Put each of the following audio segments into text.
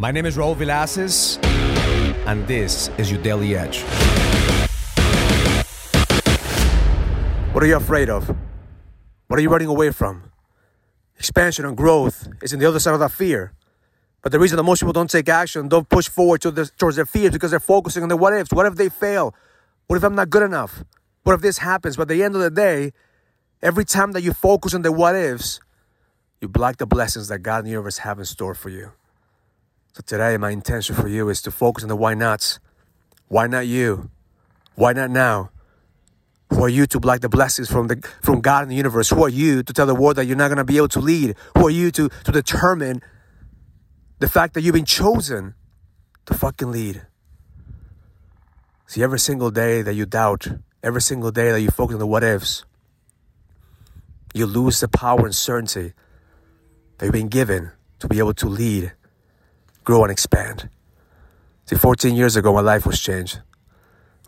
My name is Raul Villacis, and this is your Daily Edge. What are you afraid of? What are you running away from? Expansion and growth is in the other side of that fear. But the reason that most people don't take action, don't push forward to the, towards their fears, because they're focusing on the what ifs. What if they fail? What if I'm not good enough? What if this happens? But at the end of the day, every time that you focus on the what ifs, you block the blessings that God and the universe have in store for you. So today, my intention for you is to focus on the why nots. Why not you? Why not now? Who are you to block the blessings from the from God and the universe? Who are you to tell the world that you're not gonna be able to lead? Who are you to to determine the fact that you've been chosen to fucking lead? See, every single day that you doubt, every single day that you focus on the what ifs, you lose the power and certainty that you've been given to be able to lead, grow, and expand. See, 14 years ago, my life was changed.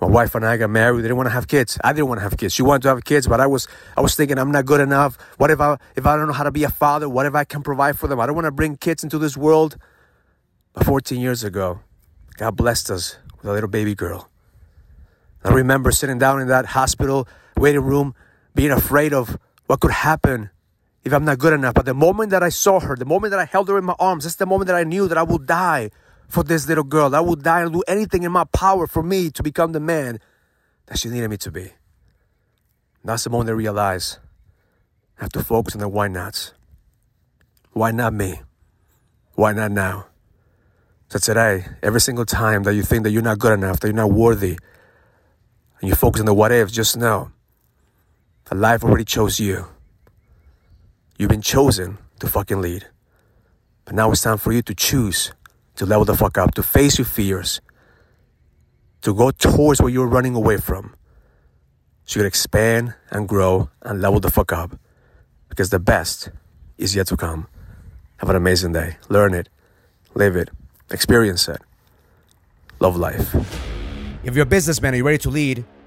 My wife and I got married. We didn't want to have kids. I didn't want to have kids. She wanted to have kids, but I was I was thinking I'm not good enough. What if I if I don't know how to be a father? What if I can provide for them? I don't want to bring kids into this world. But 14 years ago, God blessed us with a little baby girl. I remember sitting down in that hospital waiting room, being afraid of what could happen if I'm not good enough. But the moment that I saw her, the moment that I held her in my arms, that's the moment that I knew that I would die for this little girl. I would die and do anything in my power for me to become the man that she needed me to be. And that's the moment I realized I have to focus on the why nots. Why not me? Why not now? So today, every single time that you think that you're not good enough, that you're not worthy, and you focus on the what ifs, just know that life already chose you. You've been chosen to fucking lead. But now it's time for you to choose to level the fuck up, to face your fears, to go towards what you're running away from. So you can expand and grow and level the fuck up. Because the best is yet to come. Have an amazing day. Learn it, live it, experience it. Love life. If you're a businessman and you're ready to lead,